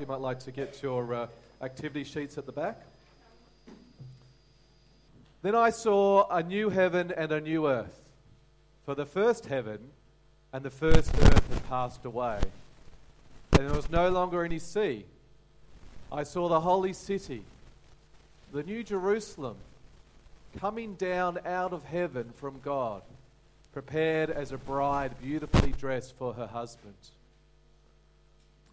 you might like to get your uh, activity sheets at the back. Then I saw a new heaven and a new earth. For the first heaven and the first earth had passed away, and there was no longer any sea. I saw the holy city, the new Jerusalem, coming down out of heaven from God, prepared as a bride beautifully dressed for her husband.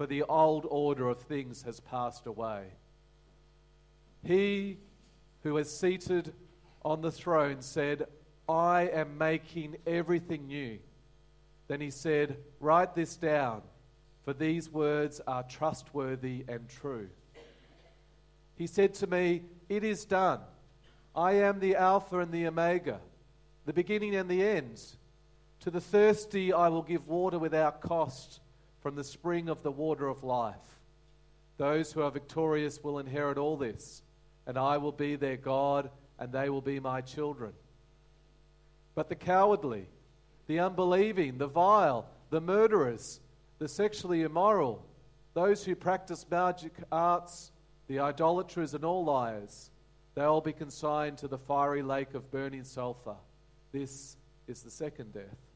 for the old order of things has passed away. He who is seated on the throne said, I am making everything new. Then he said, Write this down, for these words are trustworthy and true. He said to me, It is done. I am the Alpha and the Omega, the beginning and the end. To the thirsty I will give water without cost from the spring of the water of life. Those who are victorious will inherit all this, and I will be their God, and they will be my children. But the cowardly, the unbelieving, the vile, the murderers, the sexually immoral, those who practice magic arts, the idolaters, and all liars, they will be consigned to the fiery lake of burning sulfur. This is the second death.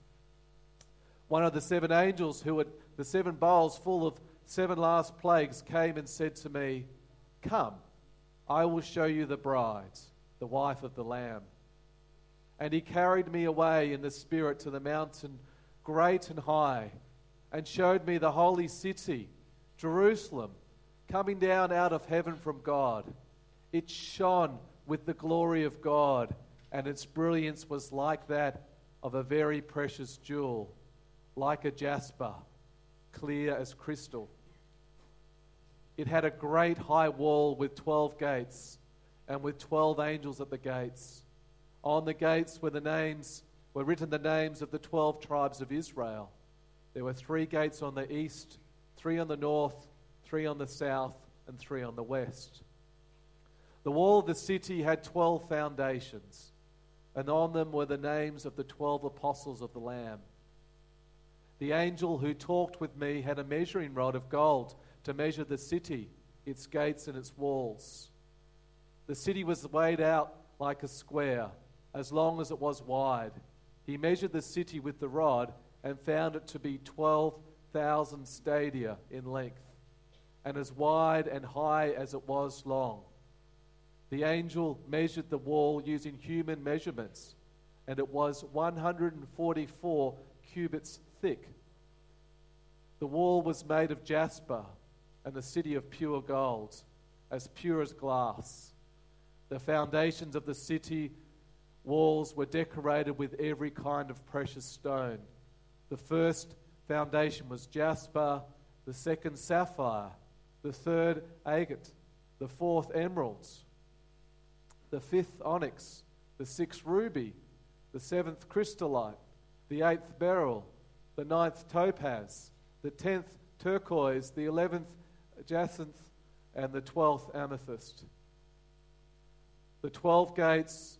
One of the seven angels who had the seven bowls full of seven last plagues came and said to me, Come, I will show you the bride, the wife of the Lamb. And he carried me away in the Spirit to the mountain great and high, and showed me the holy city, Jerusalem, coming down out of heaven from God. It shone with the glory of God, and its brilliance was like that of a very precious jewel, like a jasper clear as crystal. It had a great high wall with 12 gates and with 12 angels at the gates. On the gates were the names were written the names of the 12 tribes of Israel. There were 3 gates on the east, 3 on the north, 3 on the south, and 3 on the west. The wall of the city had 12 foundations, and on them were the names of the 12 apostles of the Lamb. The angel who talked with me had a measuring rod of gold to measure the city, its gates, and its walls. The city was weighed out like a square, as long as it was wide. He measured the city with the rod and found it to be 12,000 stadia in length, and as wide and high as it was long. The angel measured the wall using human measurements, and it was 144 cubits thick. The wall was made of jasper, and the city of pure gold, as pure as glass. The foundations of the city walls were decorated with every kind of precious stone. The first foundation was jasper, the second sapphire, the third agate, the fourth emeralds, the fifth onyx, the sixth ruby, the seventh chrysolite, the eighth beryl, the ninth topaz, the tenth turquoise, the eleventh jacinth, and the twelfth amethyst. The twelve gates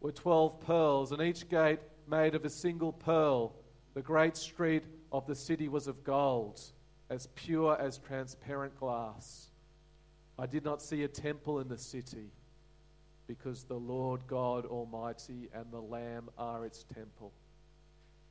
were twelve pearls, and each gate made of a single pearl. The great street of the city was of gold, as pure as transparent glass. I did not see a temple in the city, because the Lord God Almighty and the Lamb are its temple.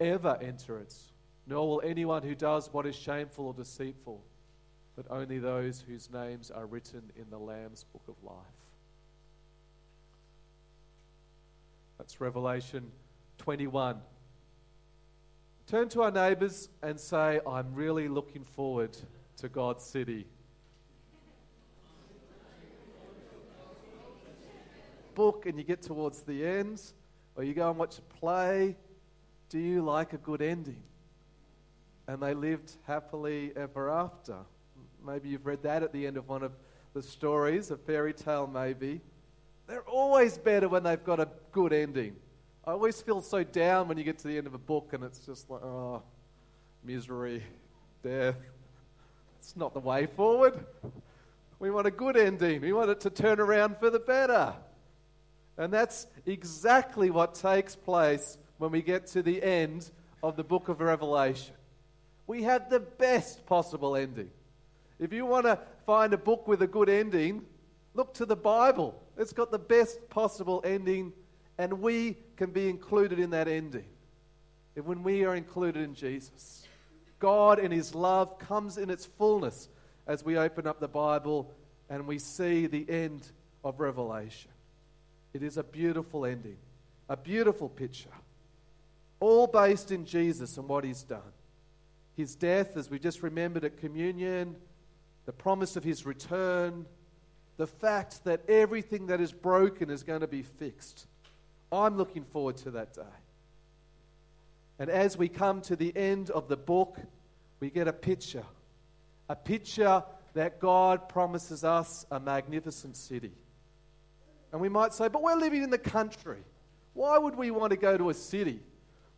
ever enter it, nor will anyone who does what is shameful or deceitful, but only those whose names are written in the Lamb's book of life. That's Revelation 21. Turn to our neighbours and say, I'm really looking forward to God's city. Book, and you get towards the end, or you go and watch a play, do you like a good ending? And they lived happily ever after. Maybe you've read that at the end of one of the stories, a fairy tale maybe. They're always better when they've got a good ending. I always feel so down when you get to the end of a book and it's just like, oh, misery, death. It's not the way forward. We want a good ending. We want it to turn around for the better. And that's exactly what takes place when we get to the end of the book of Revelation. We have the best possible ending. If you want to find a book with a good ending, look to the Bible. It's got the best possible ending, and we can be included in that ending. And when we are included in Jesus, God in His love comes in its fullness as we open up the Bible and we see the end of Revelation. It is a beautiful ending, a beautiful picture, all based in Jesus and what He's done. His death, as we just remembered at communion, the promise of His return, the fact that everything that is broken is going to be fixed. I'm looking forward to that day. And as we come to the end of the book, we get a picture. A picture that God promises us a magnificent city. And we might say, but we're living in the country. Why would we want to go to a city?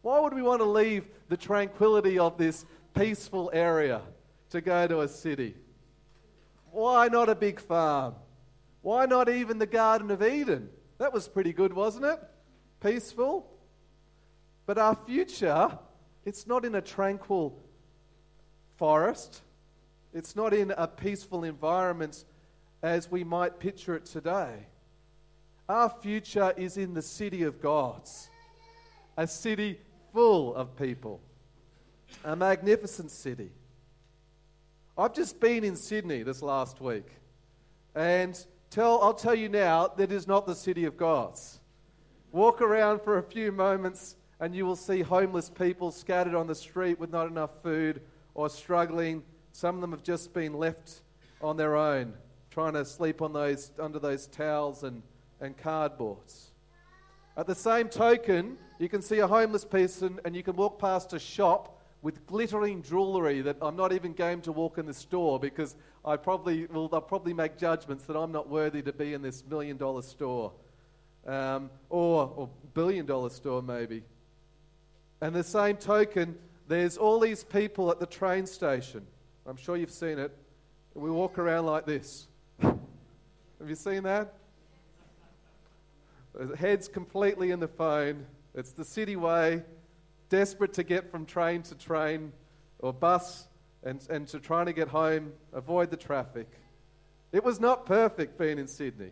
Why would we want to leave the tranquility of this peaceful area to go to a city? Why not a big farm? Why not even the Garden of Eden? That was pretty good, wasn't it? Peaceful. But our future, it's not in a tranquil forest. It's not in a peaceful environment as we might picture it today. Our future is in the city of gods, a city full of people, a magnificent city. I've just been in Sydney this last week, and Tell, I'll tell you now, that is not the city of gods. Walk around for a few moments and you will see homeless people scattered on the street with not enough food or struggling. Some of them have just been left on their own, trying to sleep on those, under those towels and, and cardboards. At the same token, you can see a homeless person and you can walk past a shop with glittering jewellery that I'm not even game to walk in the store because I probably will they'll probably make judgments that I'm not worthy to be in this million dollar store. Um, or, or billion dollar store maybe. And the same token, there's all these people at the train station. I'm sure you've seen it. We walk around like this. Have you seen that? Heads completely in the phone. It's the city way desperate to get from train to train or bus and, and to trying to get home, avoid the traffic. It was not perfect being in Sydney.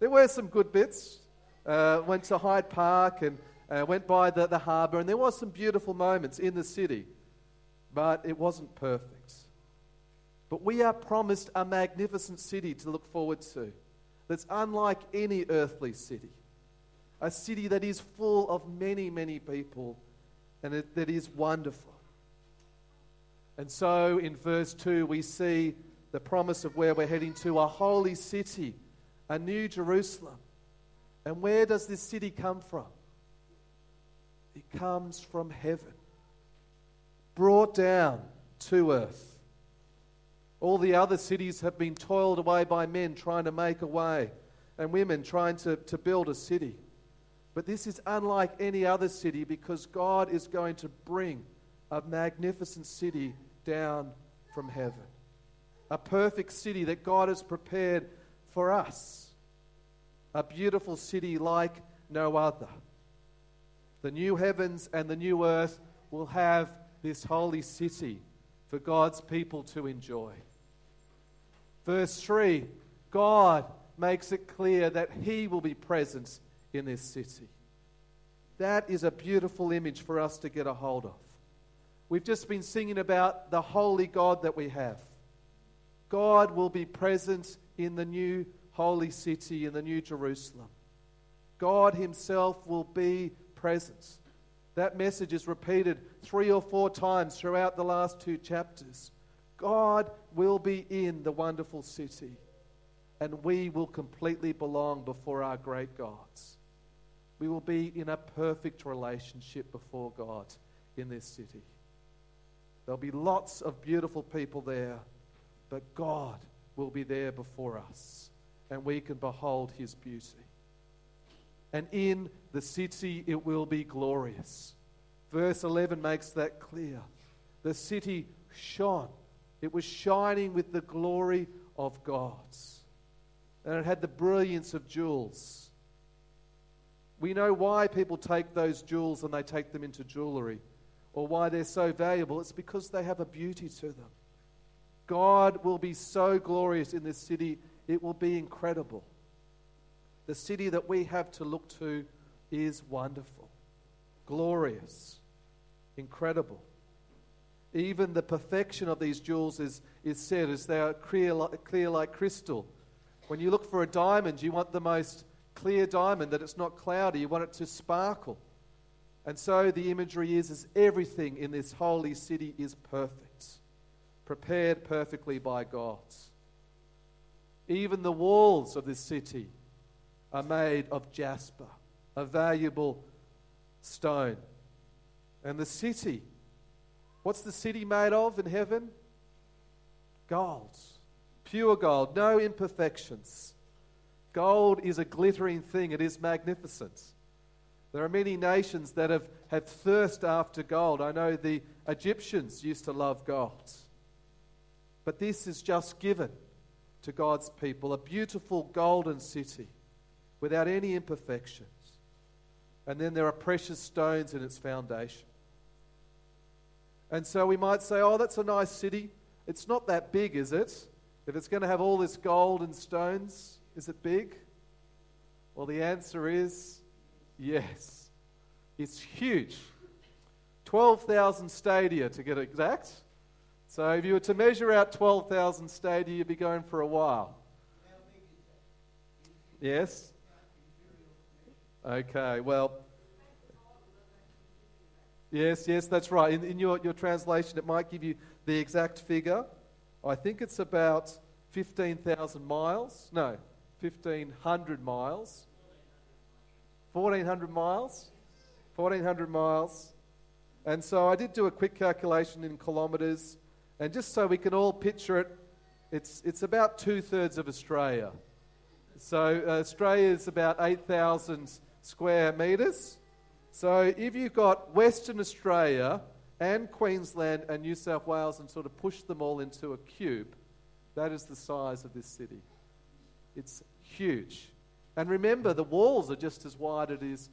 There were some good bits. Uh, went to Hyde Park and uh, went by the, the harbour, and there was some beautiful moments in the city, but it wasn't perfect. But we are promised a magnificent city to look forward to that's unlike any earthly city. A city that is full of many, many people and it, that is wonderful. And so in verse 2, we see the promise of where we're heading to a holy city, a new Jerusalem. And where does this city come from? It comes from heaven, brought down to earth. All the other cities have been toiled away by men trying to make a way, and women trying to, to build a city. But this is unlike any other city because God is going to bring a magnificent city down from heaven. A perfect city that God has prepared for us. A beautiful city like no other. The new heavens and the new earth will have this holy city for God's people to enjoy. Verse 3 God makes it clear that He will be present in this city. That is a beautiful image for us to get a hold of. We've just been singing about the holy God that we have. God will be present in the new holy city, in the new Jerusalem. God Himself will be present. That message is repeated three or four times throughout the last two chapters. God will be in the wonderful city, and we will completely belong before our great gods. We will be in a perfect relationship before God in this city. There'll be lots of beautiful people there, but God will be there before us, and we can behold his beauty. And in the city it will be glorious. Verse 11 makes that clear. The city shone, it was shining with the glory of God, and it had the brilliance of jewels. We know why people take those jewels and they take them into jewelry or why they're so valuable, it's because they have a beauty to them. God will be so glorious in this city, it will be incredible. The city that we have to look to is wonderful, glorious, incredible. Even the perfection of these jewels is, is said as they are clear clear like crystal. When you look for a diamond, you want the most clear diamond, that it's not cloudy, you want it to sparkle. And so the imagery is, is everything in this holy city is perfect, prepared perfectly by God. Even the walls of this city are made of jasper, a valuable stone. And the city, what's the city made of in heaven? Gold, pure gold, no imperfections. Gold is a glittering thing, it is magnificent. There are many nations that have, have thirst after gold. I know the Egyptians used to love gold. But this is just given to God's people a beautiful golden city without any imperfections. And then there are precious stones in its foundation. And so we might say, oh, that's a nice city. It's not that big, is it? If it's going to have all this gold and stones, is it big? Well, the answer is Yes. It's huge. 12,000 stadia to get exact. So if you were to measure out 12,000 stadia, you'd be going for a while. Yes? Okay, well. Yes, yes, that's right. In, in your, your translation, it might give you the exact figure. I think it's about 15,000 miles. No, 1,500 miles. 1,400 miles. 1,400 miles. And so I did do a quick calculation in kilometres, and just so we can all picture it, it's, it's about two thirds of Australia. So uh, Australia is about 8,000 square metres. So if you've got Western Australia and Queensland and New South Wales and sort of push them all into a cube, that is the size of this city. It's huge. And remember, the walls are just as wide as it is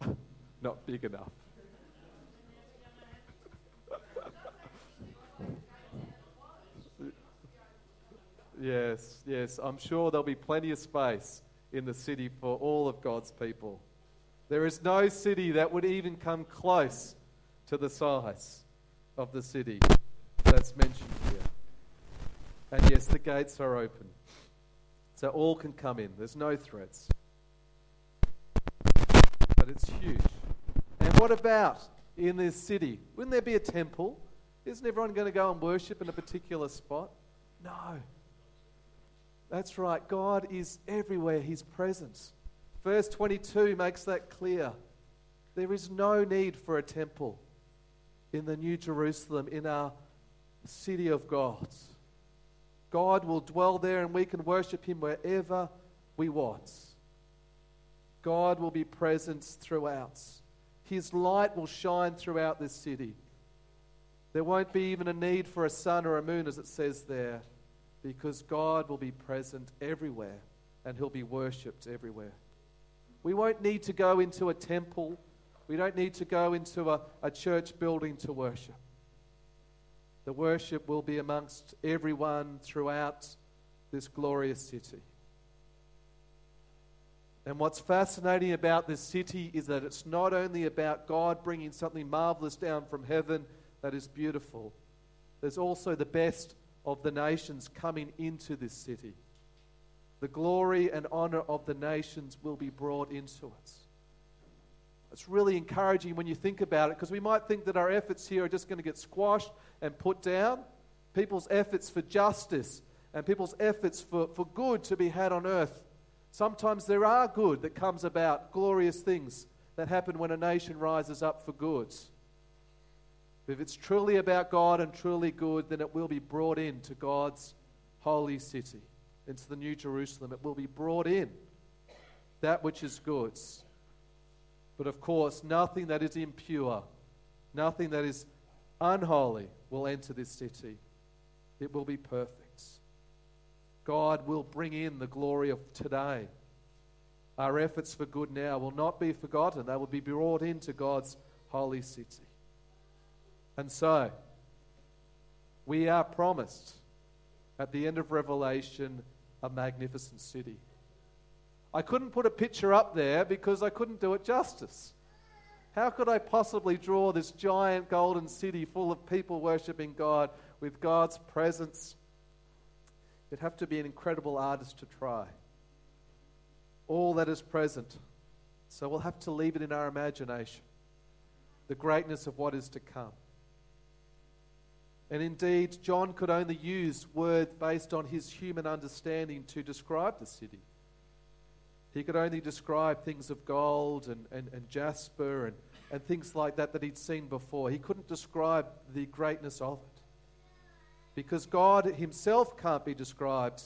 not big enough. yes, yes, I'm sure there'll be plenty of space in the city for all of God's people. There is no city that would even come close to the size of the city that's mentioned here. And yes, the gates are open. So all can come in. There's no threats. But it's huge. And what about in this city? Wouldn't there be a temple? Isn't everyone going to go and worship in a particular spot? No. That's right. God is everywhere, His presence. Verse 22 makes that clear. There is no need for a temple in the New Jerusalem, in our city of God. God will dwell there and we can worship Him wherever we want. God will be present throughout. His light will shine throughout this city. There won't be even a need for a sun or a moon, as it says there, because God will be present everywhere and He'll be worshipped everywhere. We won't need to go into a temple. We don't need to go into a, a church building to worship. The worship will be amongst everyone throughout this glorious city. And what's fascinating about this city is that it's not only about God bringing something marvelous down from heaven that is beautiful, there's also the best of the nations coming into this city. the glory and honor of the nations will be brought into it. It's really encouraging when you think about it because we might think that our efforts here are just going to get squashed and put down. People's efforts for justice and people's efforts for, for good to be had on earth. Sometimes there are good that comes about, glorious things that happen when a nation rises up for good. If it's truly about God and truly good, then it will be brought into God's holy city, into the New Jerusalem. It will be brought in, that which is good. But of course, nothing that is impure, nothing that is unholy will enter this city. It will be perfect. God will bring in the glory of today. Our efforts for good now will not be forgotten, they will be brought into God's holy city. And so, we are promised at the end of Revelation a magnificent city. I couldn't put a picture up there because I couldn't do it justice. How could I possibly draw this giant golden city full of people worshiping God with God's presence? You'd have to be an incredible artist to try. All that is present. So we'll have to leave it in our imagination. The greatness of what is to come. And indeed, John could only use words based on his human understanding to describe the city. He could only describe things of gold and, and, and jasper and, and things like that that he'd seen before. He couldn't describe the greatness of it because God Himself can't be described,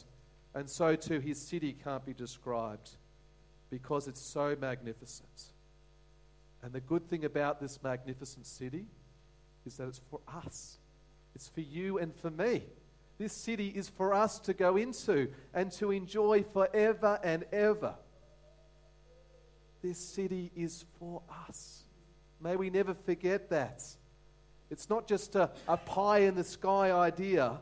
and so too His city can't be described because it's so magnificent. And the good thing about this magnificent city is that it's for us, it's for you and for me. This city is for us to go into and to enjoy forever and ever. This city is for us. May we never forget that. It's not just a, a pie in the sky idea,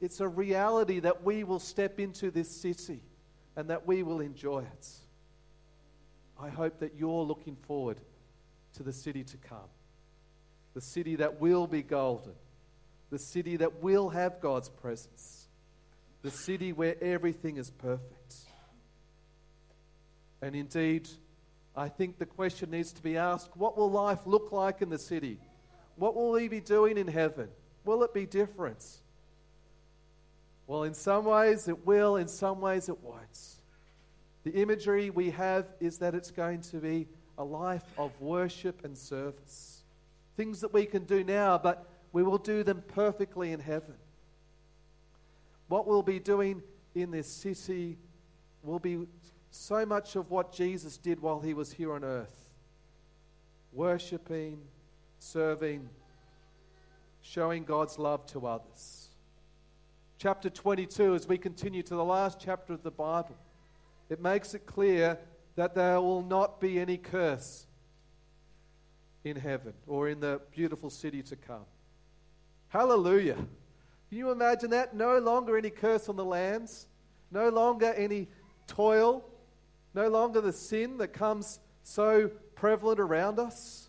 it's a reality that we will step into this city and that we will enjoy it. I hope that you're looking forward to the city to come, the city that will be golden, the city that will have God's presence, the city where everything is perfect. And indeed, I think the question needs to be asked what will life look like in the city? What will we be doing in heaven? Will it be different? Well, in some ways it will, in some ways it won't. The imagery we have is that it's going to be a life of worship and service. Things that we can do now, but we will do them perfectly in heaven. What we'll be doing in this city will be so much of what Jesus did while he was here on earth worshipping, serving, showing God's love to others. Chapter 22, as we continue to the last chapter of the Bible, it makes it clear that there will not be any curse in heaven or in the beautiful city to come. Hallelujah. Can you imagine that? No longer any curse on the lands, no longer any toil, no longer the sin that comes so prevalent around us.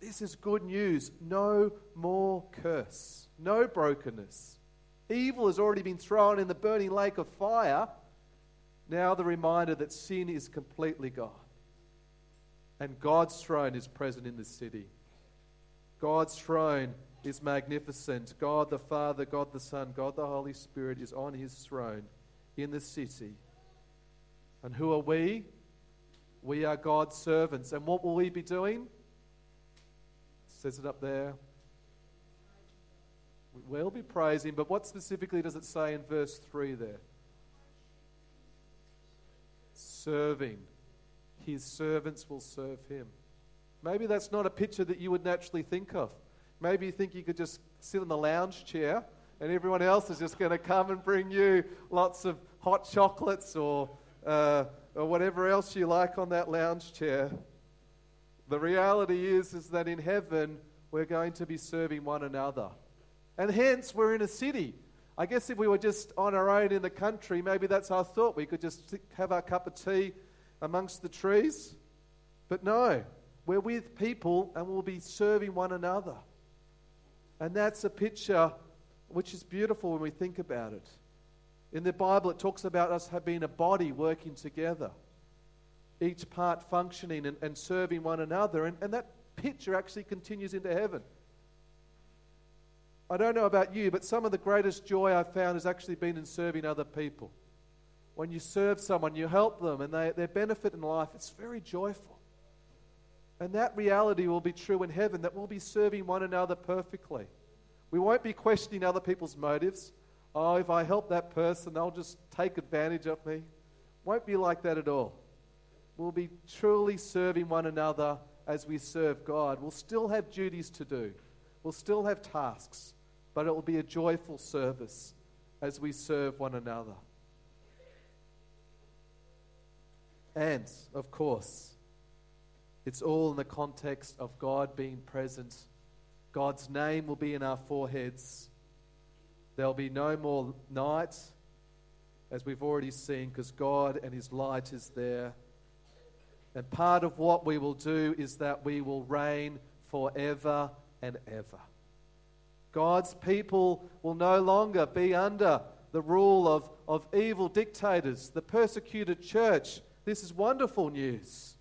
This is good news. No more curse, no brokenness. Evil has already been thrown in the burning lake of fire. Now, the reminder that sin is completely gone. And God's throne is present in the city. God's throne is magnificent. God the Father, God the Son, God the Holy Spirit is on his throne in the city. And who are we? We are God's servants. And what will we be doing? says it up there. We will be praising, but what specifically does it say in verse 3 there? Serving. His servants will serve him. Maybe that's not a picture that you would naturally think of. Maybe you think you could just sit in the lounge chair and everyone else is just going to come and bring you lots of hot chocolates or, uh, or whatever else you like on that lounge chair. The reality is, is that in heaven, we're going to be serving one another. And hence, we're in a city. I guess if we were just on our own in the country, maybe that's our thought. We could just have our cup of tea amongst the trees. But no, we're with people and we'll be serving one another. And that's a picture which is beautiful when we think about it. In the Bible, it talks about us being a body working together, each part functioning and, and serving one another. And, and that picture actually continues into heaven. I don't know about you, but some of the greatest joy I've found has actually been in serving other people. When you serve someone, you help them, and they, their benefit in life, it's very joyful. And that reality will be true in heaven, that we'll be serving one another perfectly. We won't be questioning other people's motives. Oh, if I help that person, they'll just take advantage of me. Won't be like that at all. We'll be truly serving one another as we serve God. We'll still have duties to do, we'll still have tasks, but it will be a joyful service as we serve one another. And, of course, it's all in the context of God being present. God's name will be in our foreheads. There'll be no more night, as we've already seen, because God and His light is there. And part of what we will do is that we will reign forever and ever. God's people will no longer be under the rule of, of evil dictators, the persecuted church. This is wonderful news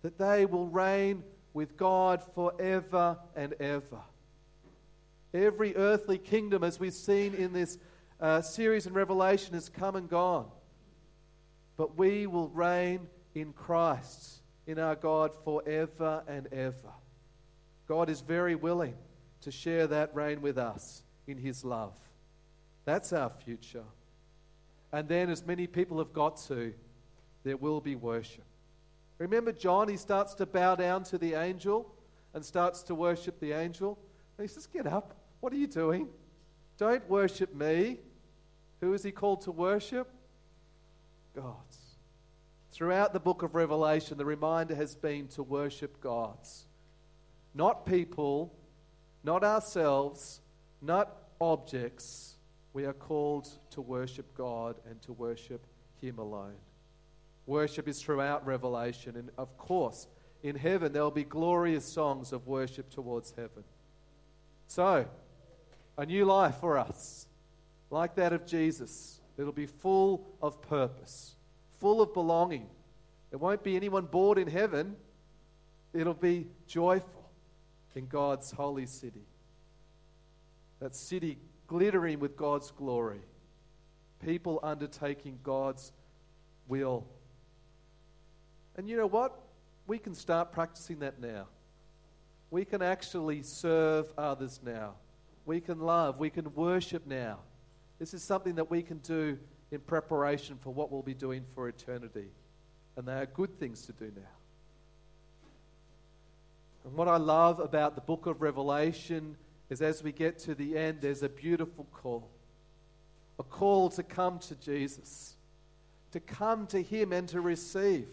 that they will reign with God forever and ever. Every earthly kingdom, as we've seen in this uh, series in Revelation, has come and gone. But we will reign in Christ, in our God, forever and ever. God is very willing to share that reign with us in His love. That's our future. And then, as many people have got to, there will be worship. Remember, John, he starts to bow down to the angel and starts to worship the angel. And he says, Get up. What are you doing? Don't worship me. Who is he called to worship? Gods. Throughout the book of Revelation, the reminder has been to worship gods. Not people, not ourselves, not objects. We are called to worship God and to worship Him alone. Worship is throughout Revelation. And of course, in heaven, there will be glorious songs of worship towards heaven. So, a new life for us, like that of Jesus. It'll be full of purpose, full of belonging. There won't be anyone bored in heaven. It'll be joyful in God's holy city. That city glittering with God's glory. People undertaking God's will and you know what? We can start practicing that now. We can actually serve others now. We can love. We can worship now. This is something that we can do in preparation for what we'll be doing for eternity. And they are good things to do now. And what I love about the book of Revelation is as we get to the end, there's a beautiful call a call to come to Jesus, to come to Him and to receive.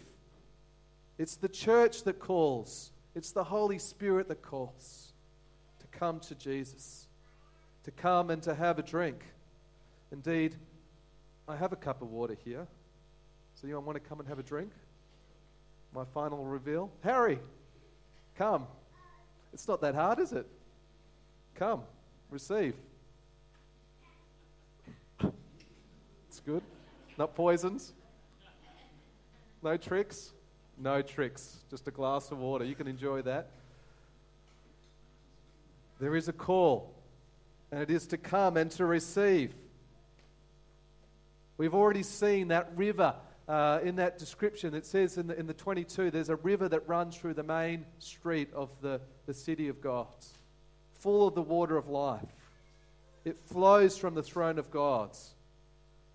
It's the church that calls, it's the Holy Spirit that calls to come to Jesus, to come and to have a drink. Indeed, I have a cup of water here. So, you want to come and have a drink? My final reveal. Harry, come. It's not that hard, is it? Come, receive. It's good. Not poisons. No tricks. No tricks, just a glass of water. You can enjoy that. There is a call, and it is to come and to receive. We've already seen that river uh, in that description. It says in the, in the 22 there's a river that runs through the main street of the, the city of God, full of the water of life. It flows from the throne of God.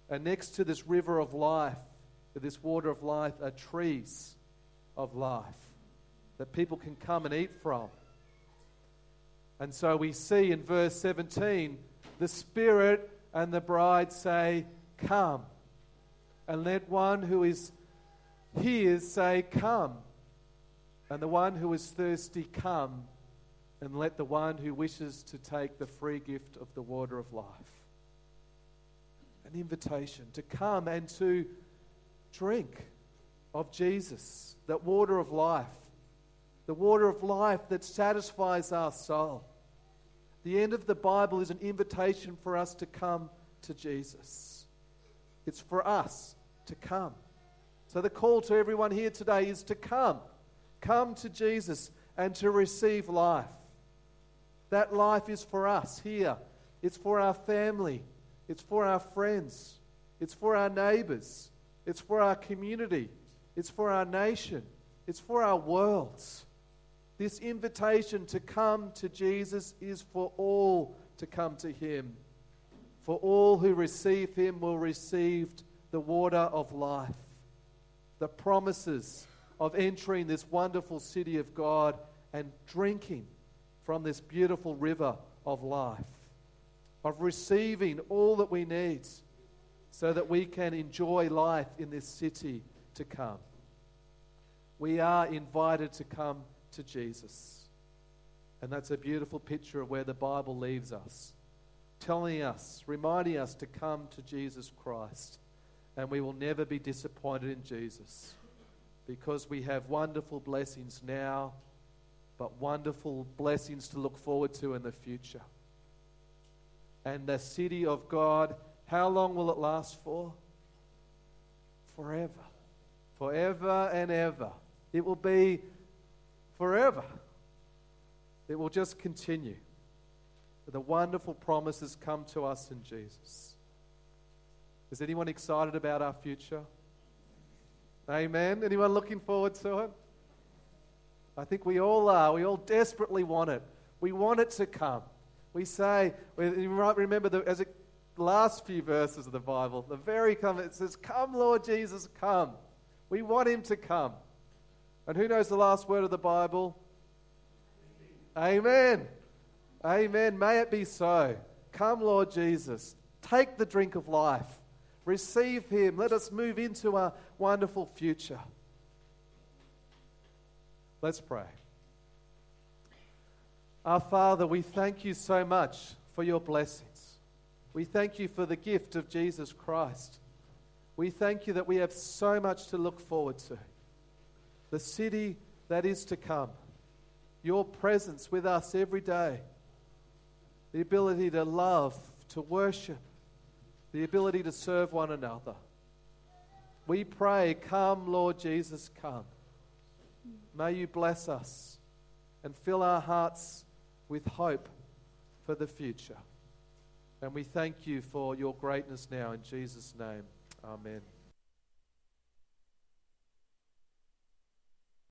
And next to this river of life, this water of life, are trees of life that people can come and eat from. And so we see in verse 17 the Spirit and the bride say, Come. And let one who is here say, Come. And the one who is thirsty, come. And let the one who wishes to take the free gift of the water of life. An invitation to come and to drink of Jesus, that water of life, the water of life that satisfies our soul. The end of the Bible is an invitation for us to come to Jesus. It's for us to come. So the call to everyone here today is to come. Come to Jesus and to receive life. That life is for us here. It's for our family. It's for our friends. It's for our neighbors. It's for our community. It's for our nation. It's for our worlds. This invitation to come to Jesus is for all to come to Him. For all who receive Him will receive the water of life. The promises of entering this wonderful city of God and drinking from this beautiful river of life, of receiving all that we need so that we can enjoy life in this city to come. We are invited to come to Jesus. And that's a beautiful picture of where the Bible leaves us, telling us, reminding us to come to Jesus Christ. And we will never be disappointed in Jesus because we have wonderful blessings now, but wonderful blessings to look forward to in the future. And the city of God, how long will it last for? Forever. Forever and ever. It will be forever. It will just continue. The wonderful promises come to us in Jesus. Is anyone excited about our future? Amen. Anyone looking forward to it? I think we all are. We all desperately want it. We want it to come. We say, you might remember the, as it, the last few verses of the Bible, the very come, it says, Come, Lord Jesus, come. We want him to come. And who knows the last word of the Bible? Amen. Amen. May it be so. Come, Lord Jesus. Take the drink of life. Receive him. Let us move into a wonderful future. Let's pray. Our Father, we thank you so much for your blessings. We thank you for the gift of Jesus Christ. We thank you that we have so much to look forward to. The city that is to come, your presence with us every day, the ability to love, to worship, the ability to serve one another. We pray, Come, Lord Jesus, come. May you bless us and fill our hearts with hope for the future. And we thank you for your greatness now in Jesus' name. Amen.